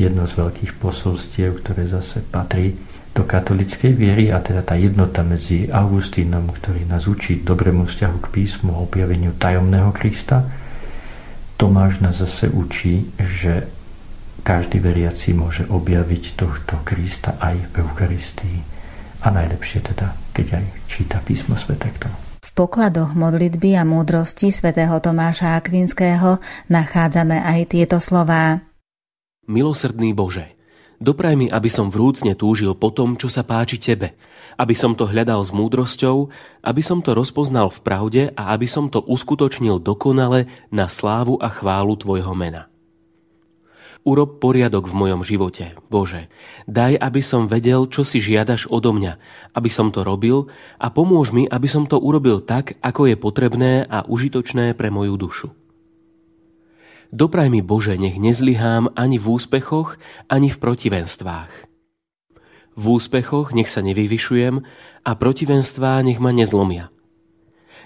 jedno z veľkých posolstiev, ktoré zase patrí do katolickej viery a teda tá jednota medzi Augustínom, ktorý nás učí dobrému vzťahu k písmu a objaveniu tajomného Krista. Tomáš nás zase učí, že každý veriaci môže objaviť tohto Krista aj v Eucharistii. A najlepšie teda, keď aj číta písmo Svete k tomu. V pokladoch modlitby a múdrosti svätého Tomáša Akvinského nachádzame aj tieto slová. Milosrdný Bože, dopraj mi, aby som vrúcne túžil po tom, čo sa páči Tebe, aby som to hľadal s múdrosťou, aby som to rozpoznal v pravde a aby som to uskutočnil dokonale na slávu a chválu Tvojho mena. Urob poriadok v mojom živote, Bože. Daj, aby som vedel, čo si žiadaš odo mňa, aby som to robil a pomôž mi, aby som to urobil tak, ako je potrebné a užitočné pre moju dušu. Dopraj mi, Bože, nech nezlyhám ani v úspechoch, ani v protivenstvách. V úspechoch nech sa nevyvyšujem a protivenstvá nech ma nezlomia.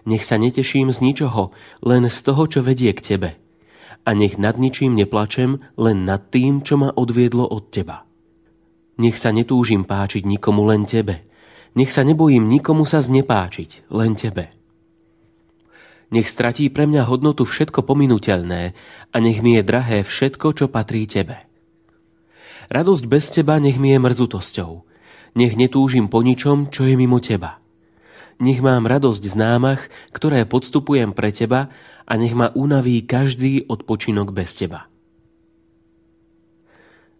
Nech sa neteším z ničoho, len z toho, čo vedie k Tebe – a nech nad ničím neplačem, len nad tým, čo ma odviedlo od teba. Nech sa netúžim páčiť nikomu, len tebe. Nech sa nebojím nikomu sa znepáčiť, len tebe. Nech stratí pre mňa hodnotu všetko pominuteľné a nech mi je drahé všetko, čo patrí tebe. Radosť bez teba nech mi je mrzutosťou. Nech netúžim po ničom, čo je mimo teba. Nech mám radosť z námach, ktoré podstupujem pre teba a nech ma unaví každý odpočinok bez Teba.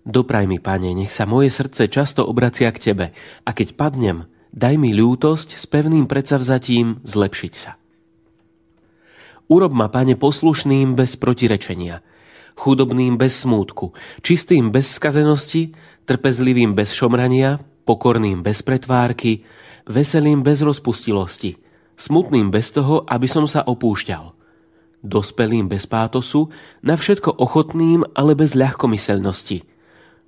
Dopraj mi, Pane, nech sa moje srdce často obracia k Tebe a keď padnem, daj mi ľútosť s pevným predsavzatím zlepšiť sa. Urob ma, Pane, poslušným bez protirečenia, chudobným bez smútku, čistým bez skazenosti, trpezlivým bez šomrania, pokorným bez pretvárky, veselým bez rozpustilosti, smutným bez toho, aby som sa opúšťal – dospelým bez pátosu, na všetko ochotným, ale bez ľahkomyselnosti,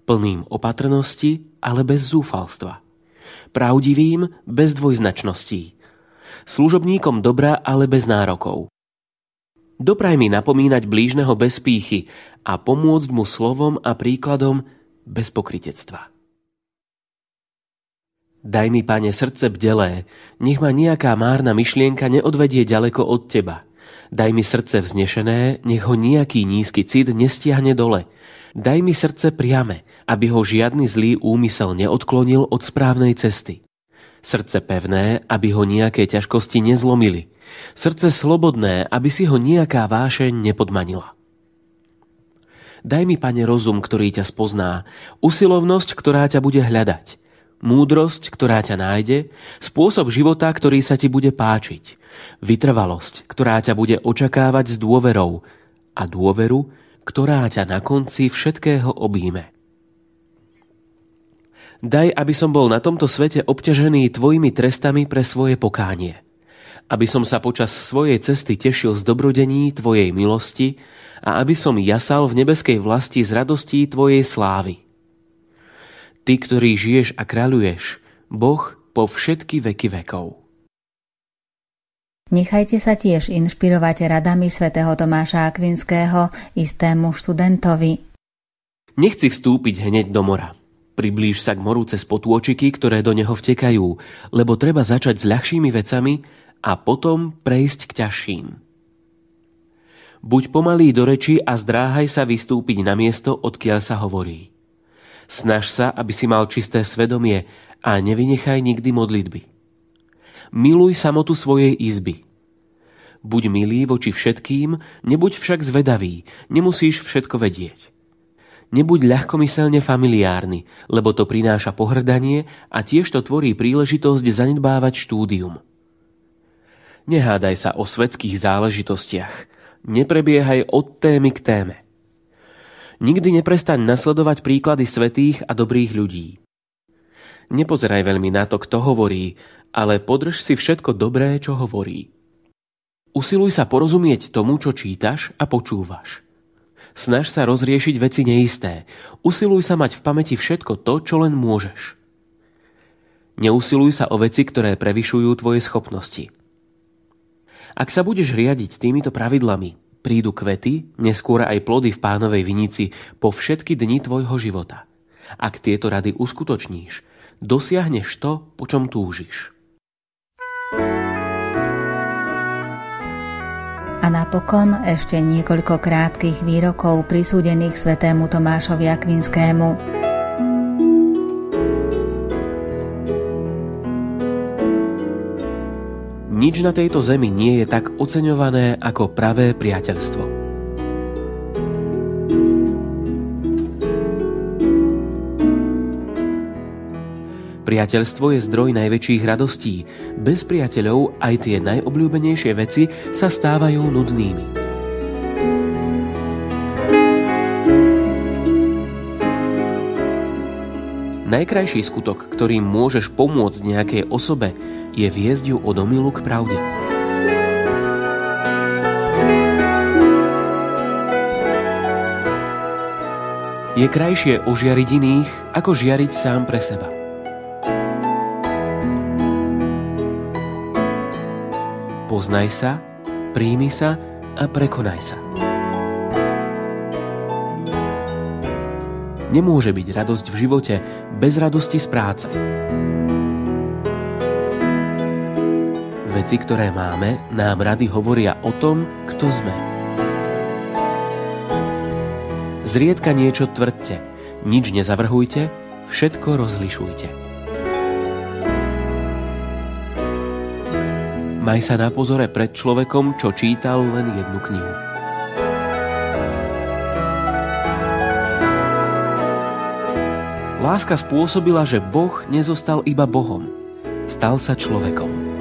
plným opatrnosti, ale bez zúfalstva, pravdivým bez dvojznačností, služobníkom dobra, ale bez nárokov. Dopraj mi napomínať blížneho bez pýchy a pomôcť mu slovom a príkladom bez pokritectva. Daj mi, pane, srdce bdelé, nech ma nejaká márna myšlienka neodvedie ďaleko od teba – Daj mi srdce vznešené, nech ho nejaký nízky cit nestiahne dole. Daj mi srdce priame, aby ho žiadny zlý úmysel neodklonil od správnej cesty. Srdce pevné, aby ho nejaké ťažkosti nezlomili. Srdce slobodné, aby si ho nejaká vášeň nepodmanila. Daj mi, pane, rozum, ktorý ťa spozná, usilovnosť, ktorá ťa bude hľadať, múdrosť, ktorá ťa nájde, spôsob života, ktorý sa ti bude páčiť, vytrvalosť, ktorá ťa bude očakávať s dôverou a dôveru, ktorá ťa na konci všetkého obíme. Daj, aby som bol na tomto svete obťažený tvojimi trestami pre svoje pokánie. Aby som sa počas svojej cesty tešil z dobrodení tvojej milosti a aby som jasal v nebeskej vlasti z radostí tvojej slávy Ty, ktorý žiješ a kráľuješ, Boh po všetky veky vekov. Nechajte sa tiež inšpirovať radami svätého Tomáša Akvinského istému študentovi. Nechci vstúpiť hneď do mora. Priblíž sa k moru cez potôčiky, ktoré do neho vtekajú, lebo treba začať s ľahšími vecami a potom prejsť k ťažším. Buď pomalý do reči a zdráhaj sa vystúpiť na miesto, odkiaľ sa hovorí. Snaž sa, aby si mal čisté svedomie a nevynechaj nikdy modlitby. Miluj samotu svojej izby. Buď milý voči všetkým, nebuď však zvedavý, nemusíš všetko vedieť. Nebuď ľahkomyselne familiárny, lebo to prináša pohrdanie a tiež to tvorí príležitosť zanedbávať štúdium. Nehádaj sa o svetských záležitostiach. Neprebiehaj od témy k téme. Nikdy neprestaň nasledovať príklady svetých a dobrých ľudí. Nepozeraj veľmi na to, kto hovorí, ale podrž si všetko dobré, čo hovorí. Usiluj sa porozumieť tomu, čo čítaš a počúvaš. Snaž sa rozriešiť veci neisté. Usiluj sa mať v pamäti všetko to, čo len môžeš. Neusiluj sa o veci, ktoré prevyšujú tvoje schopnosti. Ak sa budeš riadiť týmito pravidlami, prídu kvety, neskôr aj plody v pánovej vinici po všetky dni tvojho života. Ak tieto rady uskutočníš, dosiahneš to, po čom túžiš. A napokon ešte niekoľko krátkých výrokov prisúdených svetému Tomášovi Akvinskému. Nič na tejto zemi nie je tak oceňované ako pravé priateľstvo. Priateľstvo je zdroj najväčších radostí. Bez priateľov aj tie najobľúbenejšie veci sa stávajú nudnými. Najkrajší skutok, ktorým môžeš pomôcť nejakej osobe, je viesť ju od omilu k pravde. Je krajšie ožiariť iných, ako žiariť sám pre seba. Poznaj sa, príjmi sa a prekonaj sa. Nemôže byť radosť v živote bez radosti z práce. Veci, ktoré máme, nám rady hovoria o tom, kto sme. Zriedka niečo tvrdte, nič nezavrhujte, všetko rozlišujte. Maj sa na pozore pred človekom, čo čítal len jednu knihu. Láska spôsobila, že Boh nezostal iba Bohom, stal sa človekom.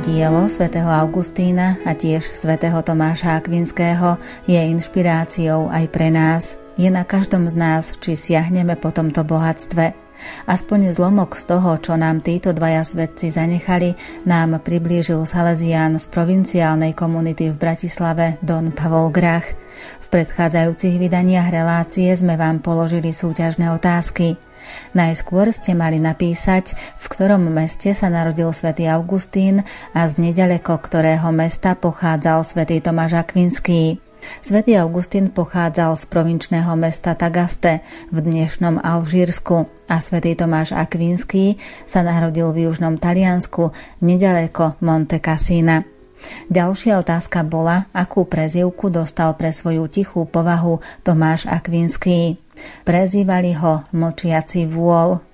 Dielo svätého Augustína a tiež svätého Tomáša Akvinského je inšpiráciou aj pre nás. Je na každom z nás, či siahneme po tomto bohatstve. Aspoň zlomok z toho, čo nám títo dvaja svetci zanechali, nám priblížil Salesián z provinciálnej komunity v Bratislave Don Pavol Grach. V predchádzajúcich vydaniach relácie sme vám položili súťažné otázky – Najskôr ste mali napísať, v ktorom meste sa narodil svätý Augustín a z nedaleko ktorého mesta pochádzal svätý Tomáš Akvinský. Svetý Augustín pochádzal z provinčného mesta Tagaste v dnešnom Alžírsku a svätý Tomáš Akvinský sa narodil v južnom Taliansku nedaleko Monte Cassina. Ďalšia otázka bola, akú prezivku dostal pre svoju tichú povahu Tomáš Akvinský. Prezývali ho mlčiaci vôľ.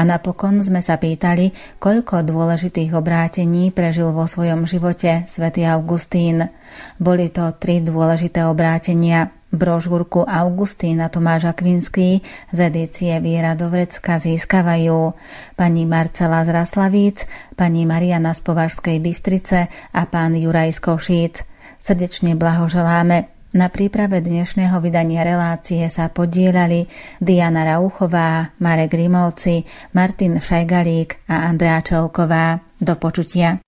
A napokon sme sa pýtali, koľko dôležitých obrátení prežil vo svojom živote svätý Augustín. Boli to tri dôležité obrátenia. Brožúrku Augustína Tomáš Akvinský z edície Viera Dovrecka získavajú pani Marcela z Raslavíc, pani Mariana z Považskej Bystrice a pán Juraj Košíc. Srdečne blahoželáme na príprave dnešného vydania relácie sa podielali Diana Rauchová, Marek Grimovci, Martin Šajgalík a Andrea Čelková. Do počutia.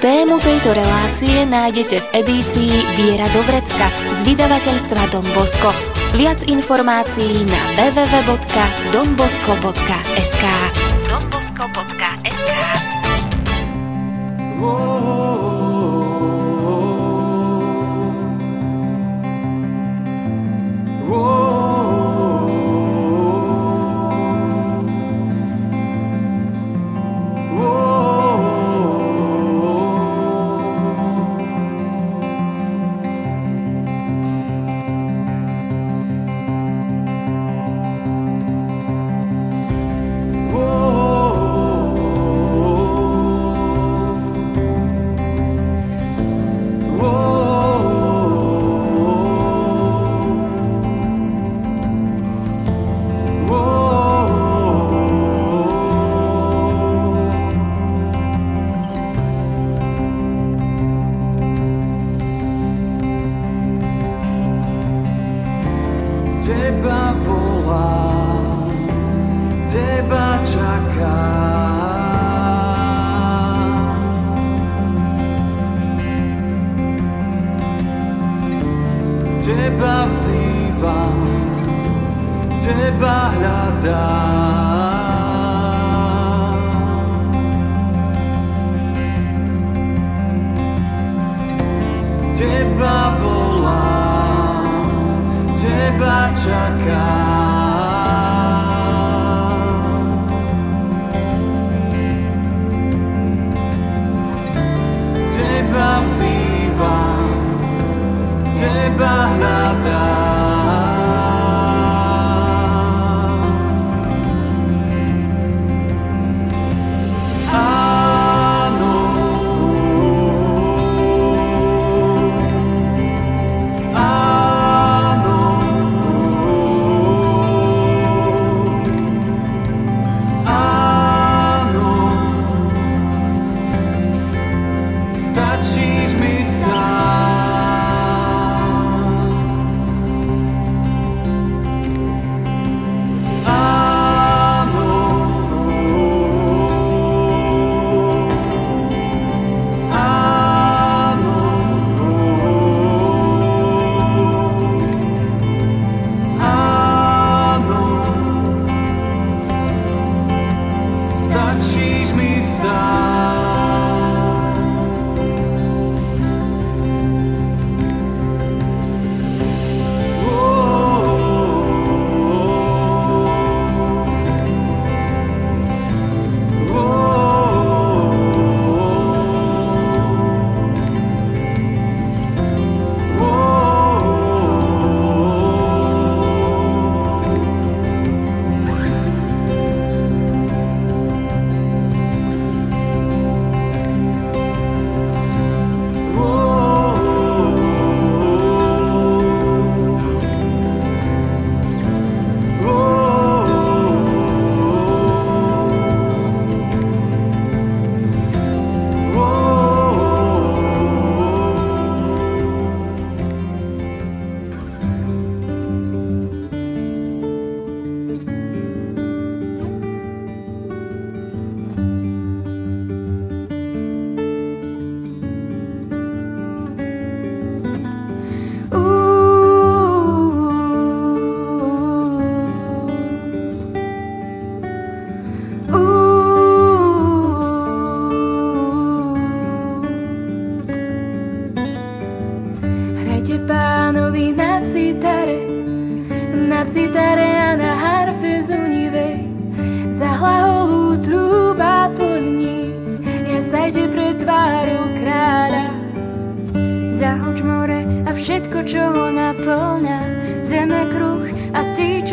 Tému tejto relácie nájdete v edícii Viera Dobrecka z vydavateľstva Don Bosco. Viac informácií na www.donbosco.sk donbosco.sk čaká. 我。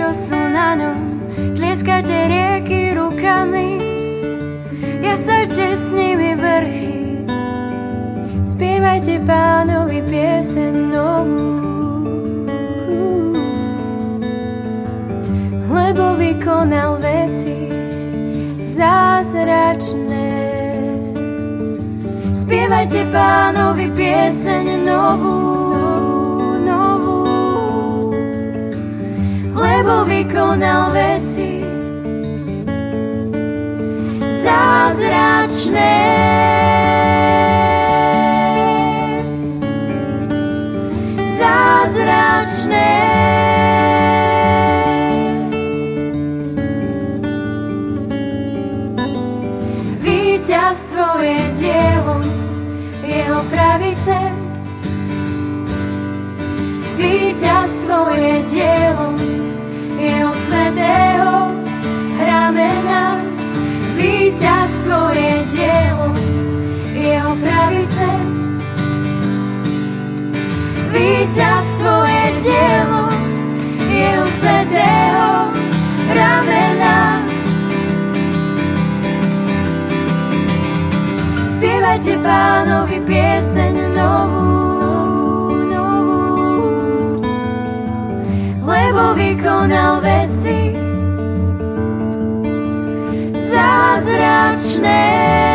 Čo sú na ňom. Tlieskajte rieky rukami, jasajte s nimi vrchy. Spievajte pánovi pieseň novú, lebo vykonal veci zázračné. Spievajte pánovi pieseň novú, lebo vykonal veci zázračné zázračné. Víťazstvo je dielom jeho pravice. Víťazstvo je dielom jeho svetého ramena. Víťazstvo je dielom jeho pravice. Víťazstvo je dielo jeho svetého ramena. Spievajte pánovi pieseň novú, lebo vykonal veci zázračné.